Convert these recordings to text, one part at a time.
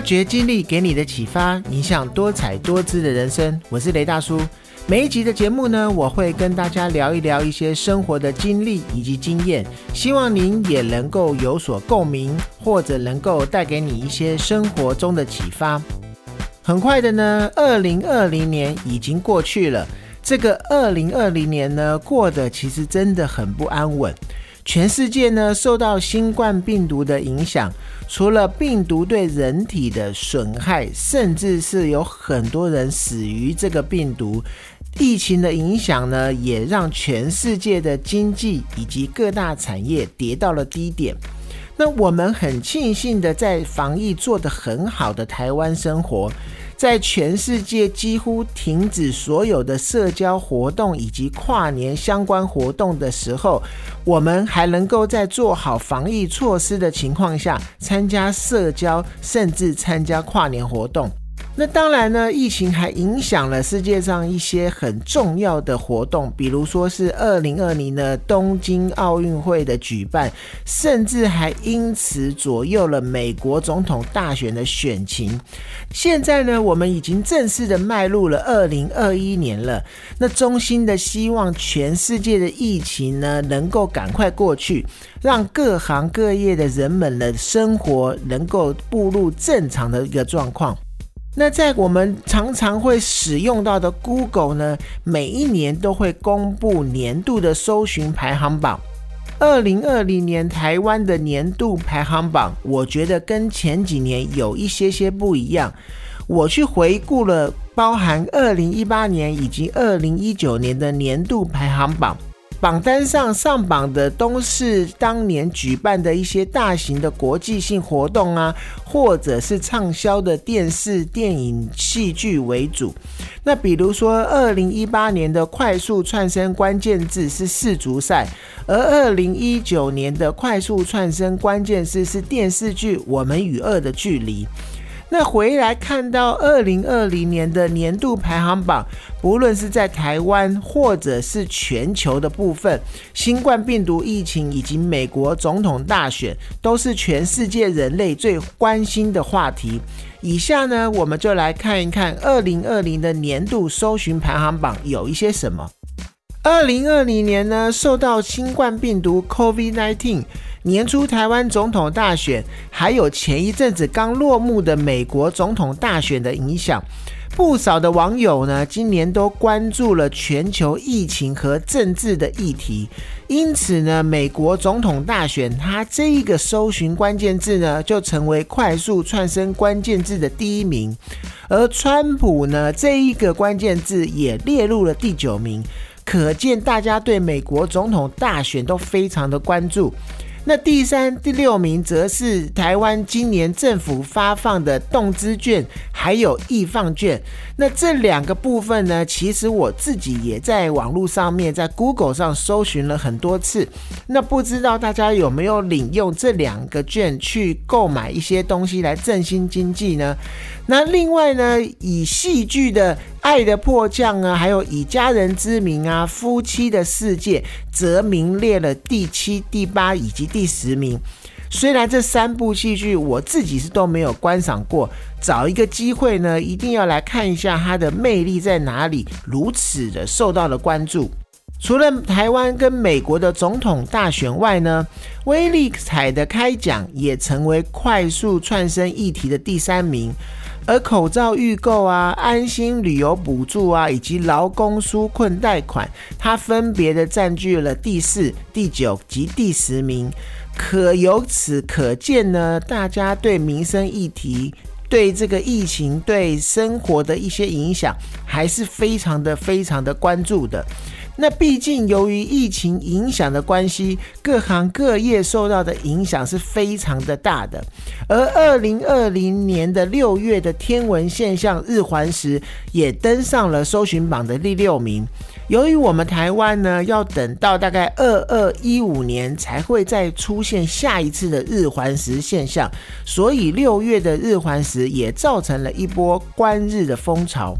发掘经历给你的启发，影响多彩多姿的人生。我是雷大叔。每一集的节目呢，我会跟大家聊一聊一些生活的经历以及经验，希望您也能够有所共鸣，或者能够带给你一些生活中的启发。很快的呢，二零二零年已经过去了。这个二零二零年呢，过得其实真的很不安稳。全世界呢，受到新冠病毒的影响，除了病毒对人体的损害，甚至是有很多人死于这个病毒。疫情的影响呢，也让全世界的经济以及各大产业跌到了低点。那我们很庆幸的，在防疫做得很好的台湾生活。在全世界几乎停止所有的社交活动以及跨年相关活动的时候，我们还能够在做好防疫措施的情况下参加社交，甚至参加跨年活动。那当然呢，疫情还影响了世界上一些很重要的活动，比如说是二零二零的东京奥运会的举办，甚至还因此左右了美国总统大选的选情。现在呢，我们已经正式的迈入了二零二一年了。那衷心的希望全世界的疫情呢，能够赶快过去，让各行各业的人们的生活能够步入正常的一个状况。那在我们常常会使用到的 Google 呢，每一年都会公布年度的搜寻排行榜。二零二零年台湾的年度排行榜，我觉得跟前几年有一些些不一样。我去回顾了包含二零一八年以及二零一九年的年度排行榜。榜单上上榜的都是当年举办的一些大型的国际性活动啊，或者是畅销的电视、电影、戏剧为主。那比如说，二零一八年的快速串升关键字是世足赛，而二零一九年的快速串升关键字是电视剧《我们与恶的距离》。那回来看到二零二零年的年度排行榜，不论是在台湾或者是全球的部分，新冠病毒疫情以及美国总统大选，都是全世界人类最关心的话题。以下呢，我们就来看一看二零二零的年度搜寻排行榜有一些什么。二零二零年呢，受到新冠病毒 COVID-19。年初台湾总统大选，还有前一阵子刚落幕的美国总统大选的影响，不少的网友呢，今年都关注了全球疫情和政治的议题。因此呢，美国总统大选，它这一个搜寻关键字呢，就成为快速窜升关键字的第一名。而川普呢，这一个关键字也列入了第九名，可见大家对美国总统大选都非常的关注。那第三、第六名则是台湾今年政府发放的动资券，还有易放券。那这两个部分呢，其实我自己也在网络上面，在 Google 上搜寻了很多次。那不知道大家有没有领用这两个券去购买一些东西来振兴经济呢？那另外呢，以戏剧的《爱的迫降》啊，还有以家人之名啊，《夫妻的世界》则名列了第七、第八以及第十名。虽然这三部戏剧我自己是都没有观赏过，找一个机会呢，一定要来看一下它的魅力在哪里，如此的受到了关注。除了台湾跟美国的总统大选外呢，威力彩的开奖也成为快速窜升议题的第三名。而口罩预购啊、安心旅游补助啊，以及劳工纾困贷款，它分别的占据了第四、第九及第十名。可由此可见呢，大家对民生议题、对这个疫情对生活的一些影响，还是非常的、非常的关注的。那毕竟由于疫情影响的关系，各行各业受到的影响是非常的大的。而二零二零年的六月的天文现象日环食也登上了搜寻榜的第六名。由于我们台湾呢要等到大概二二一五年才会再出现下一次的日环食现象，所以六月的日环食也造成了一波观日的风潮。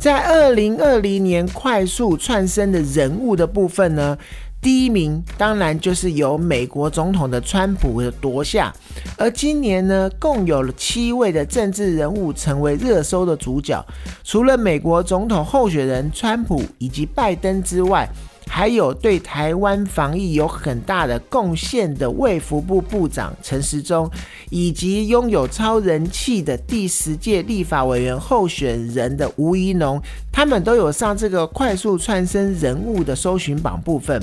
在二零二零年快速窜升的人物的部分呢，第一名当然就是由美国总统的川普夺下。而今年呢，共有了七位的政治人物成为热搜的主角，除了美国总统候选人川普以及拜登之外。还有对台湾防疫有很大的贡献的卫福部部长陈时中，以及拥有超人气的第十届立法委员候选人的吴怡农，他们都有上这个快速窜升人物的搜寻榜部分。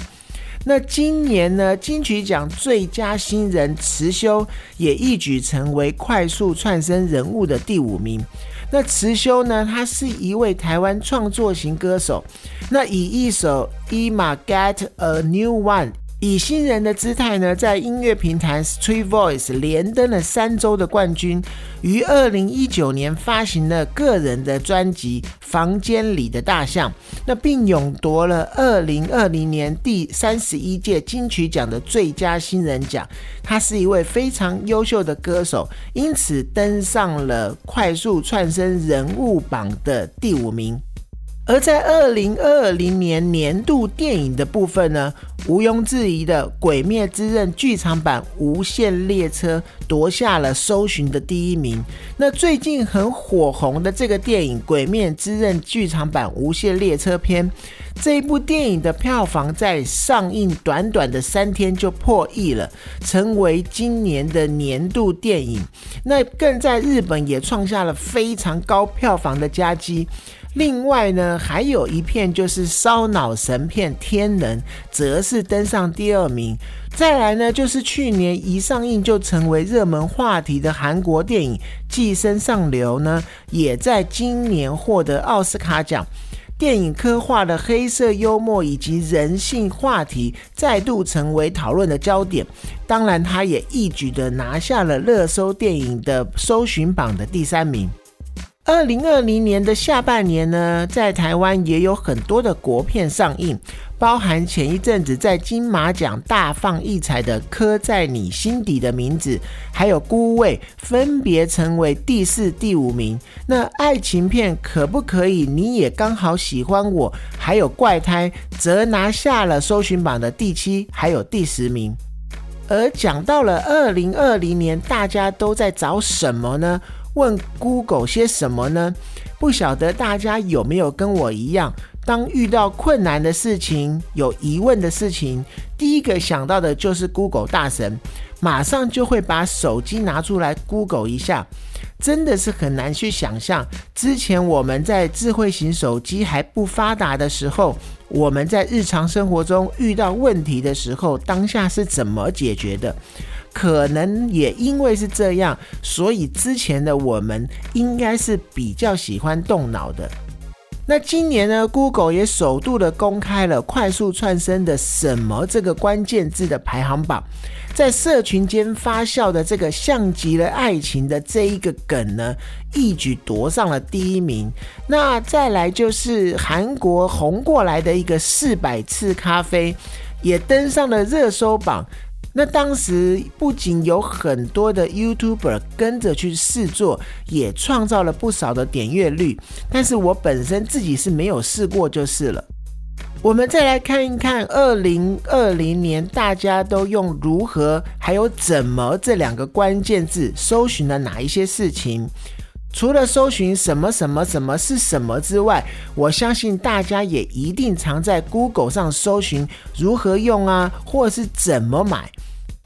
那今年呢，金曲奖最佳新人辞修也一举成为快速窜升人物的第五名。那辞修呢，他是一位台湾创作型歌手，那以一首《Emma Get a New One》。以新人的姿态呢，在音乐平台 Street Voice 连登了三周的冠军，于二零一九年发行了个人的专辑《房间里的大象》，那并勇夺了二零二零年第三十一届金曲奖的最佳新人奖。他是一位非常优秀的歌手，因此登上了快速窜升人物榜的第五名。而在二零二零年年度电影的部分呢，毋庸置疑的《鬼灭之刃》剧场版《无限列车》夺下了搜寻的第一名。那最近很火红的这个电影《鬼灭之刃》剧场版《无限列车篇》，这一部电影的票房在上映短短的三天就破亿了，成为今年的年度电影。那更在日本也创下了非常高票房的佳绩。另外呢，还有一片就是烧脑神片《天能》，则是登上第二名。再来呢，就是去年一上映就成为热门话题的韩国电影《寄生上流》呢，也在今年获得奥斯卡奖。电影刻画的黑色幽默以及人性话题，再度成为讨论的焦点。当然，它也一举的拿下了热搜电影的搜寻榜的第三名。二零二零年的下半年呢，在台湾也有很多的国片上映，包含前一阵子在金马奖大放异彩的《刻在你心底的名字》，还有《孤味》，分别成为第四、第五名。那爱情片可不可以？你也刚好喜欢我，还有《怪胎》，则拿下了搜寻榜的第七，还有第十名。而讲到了二零二零年，大家都在找什么呢？问 Google 些什么呢？不晓得大家有没有跟我一样，当遇到困难的事情、有疑问的事情，第一个想到的就是 Google 大神，马上就会把手机拿出来 Google 一下。真的是很难去想象，之前我们在智慧型手机还不发达的时候，我们在日常生活中遇到问题的时候，当下是怎么解决的。可能也因为是这样，所以之前的我们应该是比较喜欢动脑的。那今年呢，Google 也首度的公开了快速窜升的什么这个关键字的排行榜，在社群间发酵的这个像极了爱情的这一个梗呢，一举夺上了第一名。那再来就是韩国红过来的一个四百次咖啡，也登上了热搜榜。那当时不仅有很多的 YouTuber 跟着去试做，也创造了不少的点阅率。但是我本身自己是没有试过，就是了。我们再来看一看，二零二零年大家都用如何还有怎么这两个关键字搜寻了哪一些事情？除了搜寻什么什么什么是什么之外，我相信大家也一定常在 Google 上搜寻如何用啊，或是怎么买。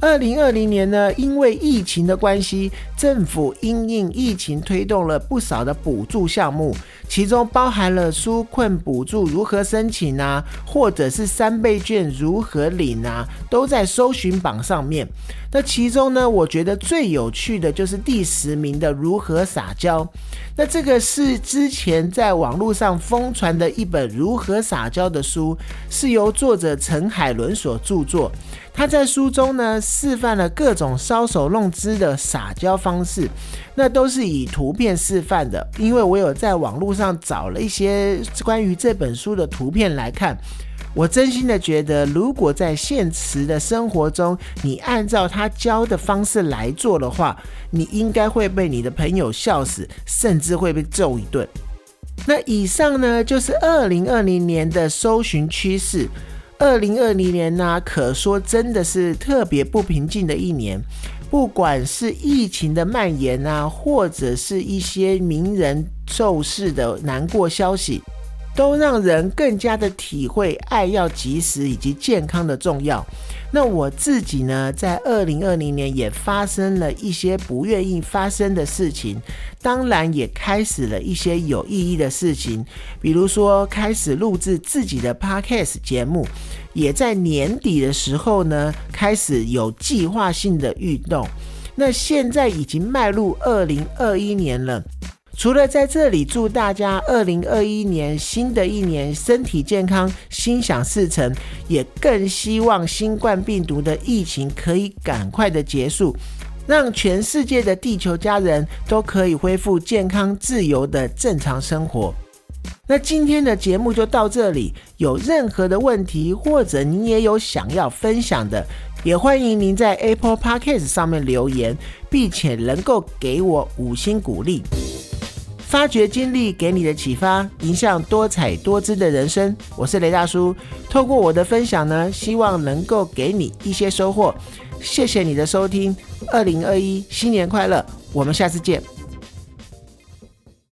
二零二零年呢，因为疫情的关系，政府因应疫情推动了不少的补助项目，其中包含了纾困补助如何申请啊，或者是三倍券如何领啊，都在搜寻榜上面。那其中呢，我觉得最有趣的就是第十名的如何撒娇。那这个是之前在网络上疯传的一本如何撒娇的书，是由作者陈海伦所著作。他在书中呢示范了各种搔首弄姿的撒娇方式，那都是以图片示范的。因为我有在网络上找了一些关于这本书的图片来看。我真心的觉得，如果在现实的生活中，你按照他教的方式来做的话，你应该会被你的朋友笑死，甚至会被揍一顿。那以上呢，就是二零二零年的搜寻趋势。二零二零年呢，可说真的是特别不平静的一年。不管是疫情的蔓延啊，或者是一些名人受事的难过消息，都让人更加的体会爱要及时以及健康的重要。那我自己呢，在二零二零年也发生了一些不愿意发生的事情，当然也开始了一些有意义的事情，比如说开始录制自己的 podcast 节目，也在年底的时候呢，开始有计划性的运动。那现在已经迈入二零二一年了。除了在这里祝大家二零二一年新的一年身体健康、心想事成，也更希望新冠病毒的疫情可以赶快的结束，让全世界的地球家人都可以恢复健康、自由的正常生活。那今天的节目就到这里，有任何的问题或者你也有想要分享的，也欢迎您在 Apple Podcast 上面留言，并且能够给我五星鼓励。发掘经历给你的启发，迎向多彩多姿的人生。我是雷大叔，透过我的分享呢，希望能够给你一些收获。谢谢你的收听，二零二一新年快乐！我们下次见。